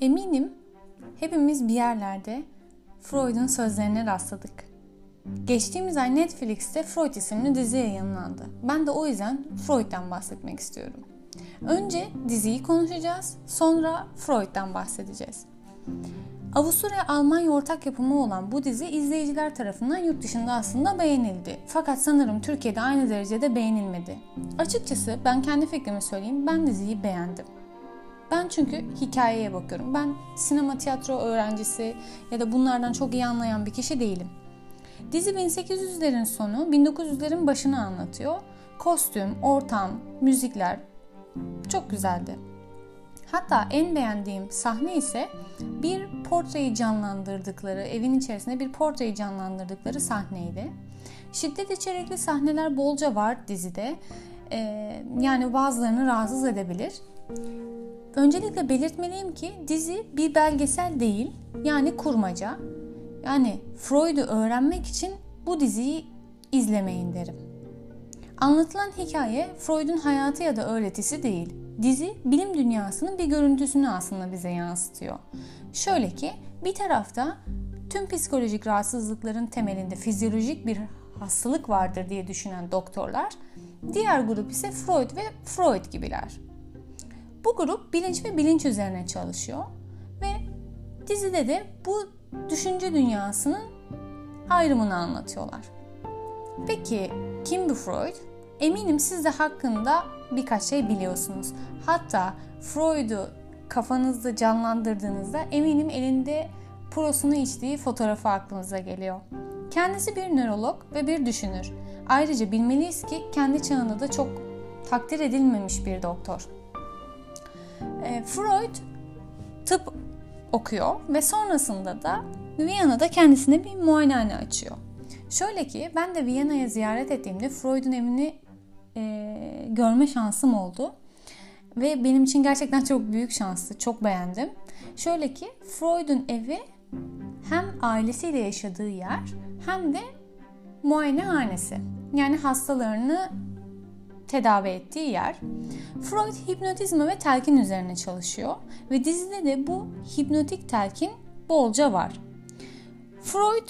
Eminim hepimiz bir yerlerde Freud'un sözlerine rastladık. Geçtiğimiz ay Netflix'te Freud isimli dizi yayınlandı. Ben de o yüzden Freud'dan bahsetmek istiyorum. Önce diziyi konuşacağız, sonra Freud'dan bahsedeceğiz. Avusturya-Almanya ortak yapımı olan bu dizi izleyiciler tarafından yurt dışında aslında beğenildi. Fakat sanırım Türkiye'de aynı derecede beğenilmedi. Açıkçası ben kendi fikrimi söyleyeyim, ben diziyi beğendim. Ben çünkü hikayeye bakıyorum. Ben sinema tiyatro öğrencisi ya da bunlardan çok iyi anlayan bir kişi değilim. Dizi 1800'lerin sonu 1900'lerin başını anlatıyor. Kostüm, ortam, müzikler çok güzeldi. Hatta en beğendiğim sahne ise bir portreyi canlandırdıkları, evin içerisinde bir portreyi canlandırdıkları sahneydi. Şiddet içerikli sahneler bolca var dizide. Ee, yani bazılarını rahatsız edebilir. Öncelikle belirtmeliyim ki dizi bir belgesel değil, yani kurmaca. Yani Freud'u öğrenmek için bu diziyi izlemeyin derim. Anlatılan hikaye Freud'un hayatı ya da öğretisi değil. Dizi bilim dünyasının bir görüntüsünü aslında bize yansıtıyor. Şöyle ki bir tarafta tüm psikolojik rahatsızlıkların temelinde fizyolojik bir hastalık vardır diye düşünen doktorlar, diğer grup ise Freud ve Freud gibiler. Bu grup bilinç ve bilinç üzerine çalışıyor ve dizide de bu düşünce dünyasının ayrımını anlatıyorlar. Peki kim bu Freud? Eminim siz de hakkında birkaç şey biliyorsunuz. Hatta Freud'u kafanızda canlandırdığınızda eminim elinde prosunu içtiği fotoğrafı aklınıza geliyor. Kendisi bir nörolog ve bir düşünür. Ayrıca bilmeliyiz ki kendi çağında da çok takdir edilmemiş bir doktor. E, Freud tıp okuyor ve sonrasında da Viyana'da kendisine bir muayenehane açıyor. Şöyle ki ben de Viyana'ya ziyaret ettiğimde Freud'un evini e, görme şansım oldu. Ve benim için gerçekten çok büyük şanstı. Çok beğendim. Şöyle ki Freud'un evi hem ailesiyle yaşadığı yer hem de muayenehanesi. Yani hastalarını tedavi ettiği yer. Freud hipnotizma ve telkin üzerine çalışıyor ve dizide de bu hipnotik telkin bolca var. Freud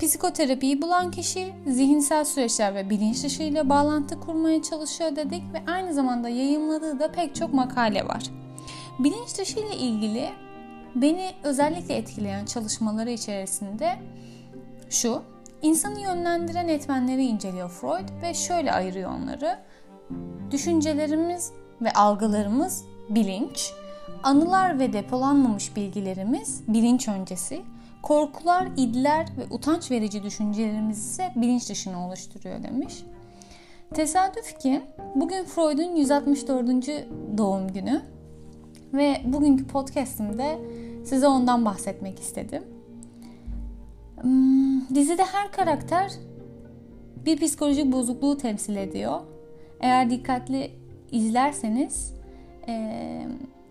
psikoterapiyi bulan kişi zihinsel süreçler ve bilinç dışı ile bağlantı kurmaya çalışıyor dedik ve aynı zamanda yayınladığı da pek çok makale var. Bilinç dışı ile ilgili beni özellikle etkileyen çalışmaları içerisinde şu, insanı yönlendiren etmenleri inceliyor Freud ve şöyle ayırıyor onları. Düşüncelerimiz ve algılarımız bilinç, anılar ve depolanmamış bilgilerimiz bilinç öncesi, korkular, idler ve utanç verici düşüncelerimiz ise bilinç dışını oluşturuyor demiş. Tesadüf ki bugün Freud'un 164. doğum günü ve bugünkü podcast'imde size ondan bahsetmek istedim. Hmm, dizide her karakter bir psikolojik bozukluğu temsil ediyor. Eğer dikkatli izlerseniz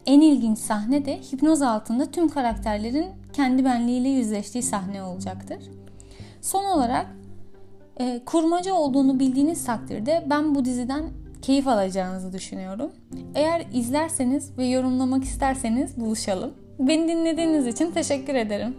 en ilginç sahne de hipnoz altında tüm karakterlerin kendi benliğiyle yüzleştiği sahne olacaktır. Son olarak e, kurmaca olduğunu bildiğiniz takdirde ben bu diziden keyif alacağınızı düşünüyorum. Eğer izlerseniz ve yorumlamak isterseniz buluşalım. Beni dinlediğiniz için teşekkür ederim.